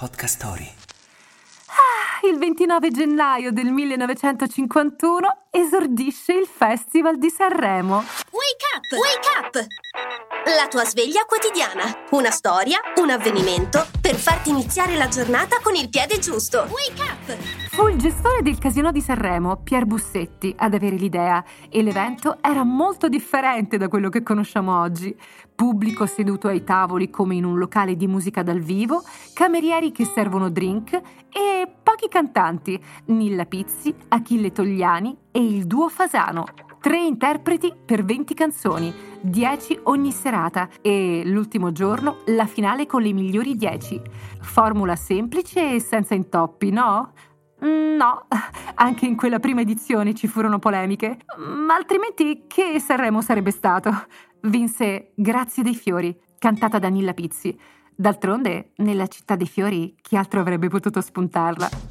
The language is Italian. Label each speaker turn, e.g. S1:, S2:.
S1: Podcast Story.
S2: Ah, il 29 gennaio del 1951 esordisce il Festival di Sanremo.
S3: Wake up! Wake up! La tua sveglia quotidiana. Una storia, un avvenimento per farti iniziare la giornata con il piede giusto. Wake up!
S2: Fu il gestore del casino di Sanremo, Pier Bussetti, ad avere l'idea e l'evento era molto differente da quello che conosciamo oggi. Pubblico seduto ai tavoli come in un locale di musica dal vivo, camerieri che servono drink e pochi cantanti, Nilla Pizzi, Achille Togliani e il duo Fasano. Tre interpreti per 20 canzoni, 10 ogni serata e l'ultimo giorno la finale con le migliori 10. Formula semplice e senza intoppi, no? Mm, No, anche in quella prima edizione ci furono polemiche, ma altrimenti che Sanremo sarebbe stato? Vinse Grazie dei fiori, cantata da Nilla Pizzi. D'altronde, nella città dei fiori, chi altro avrebbe potuto spuntarla?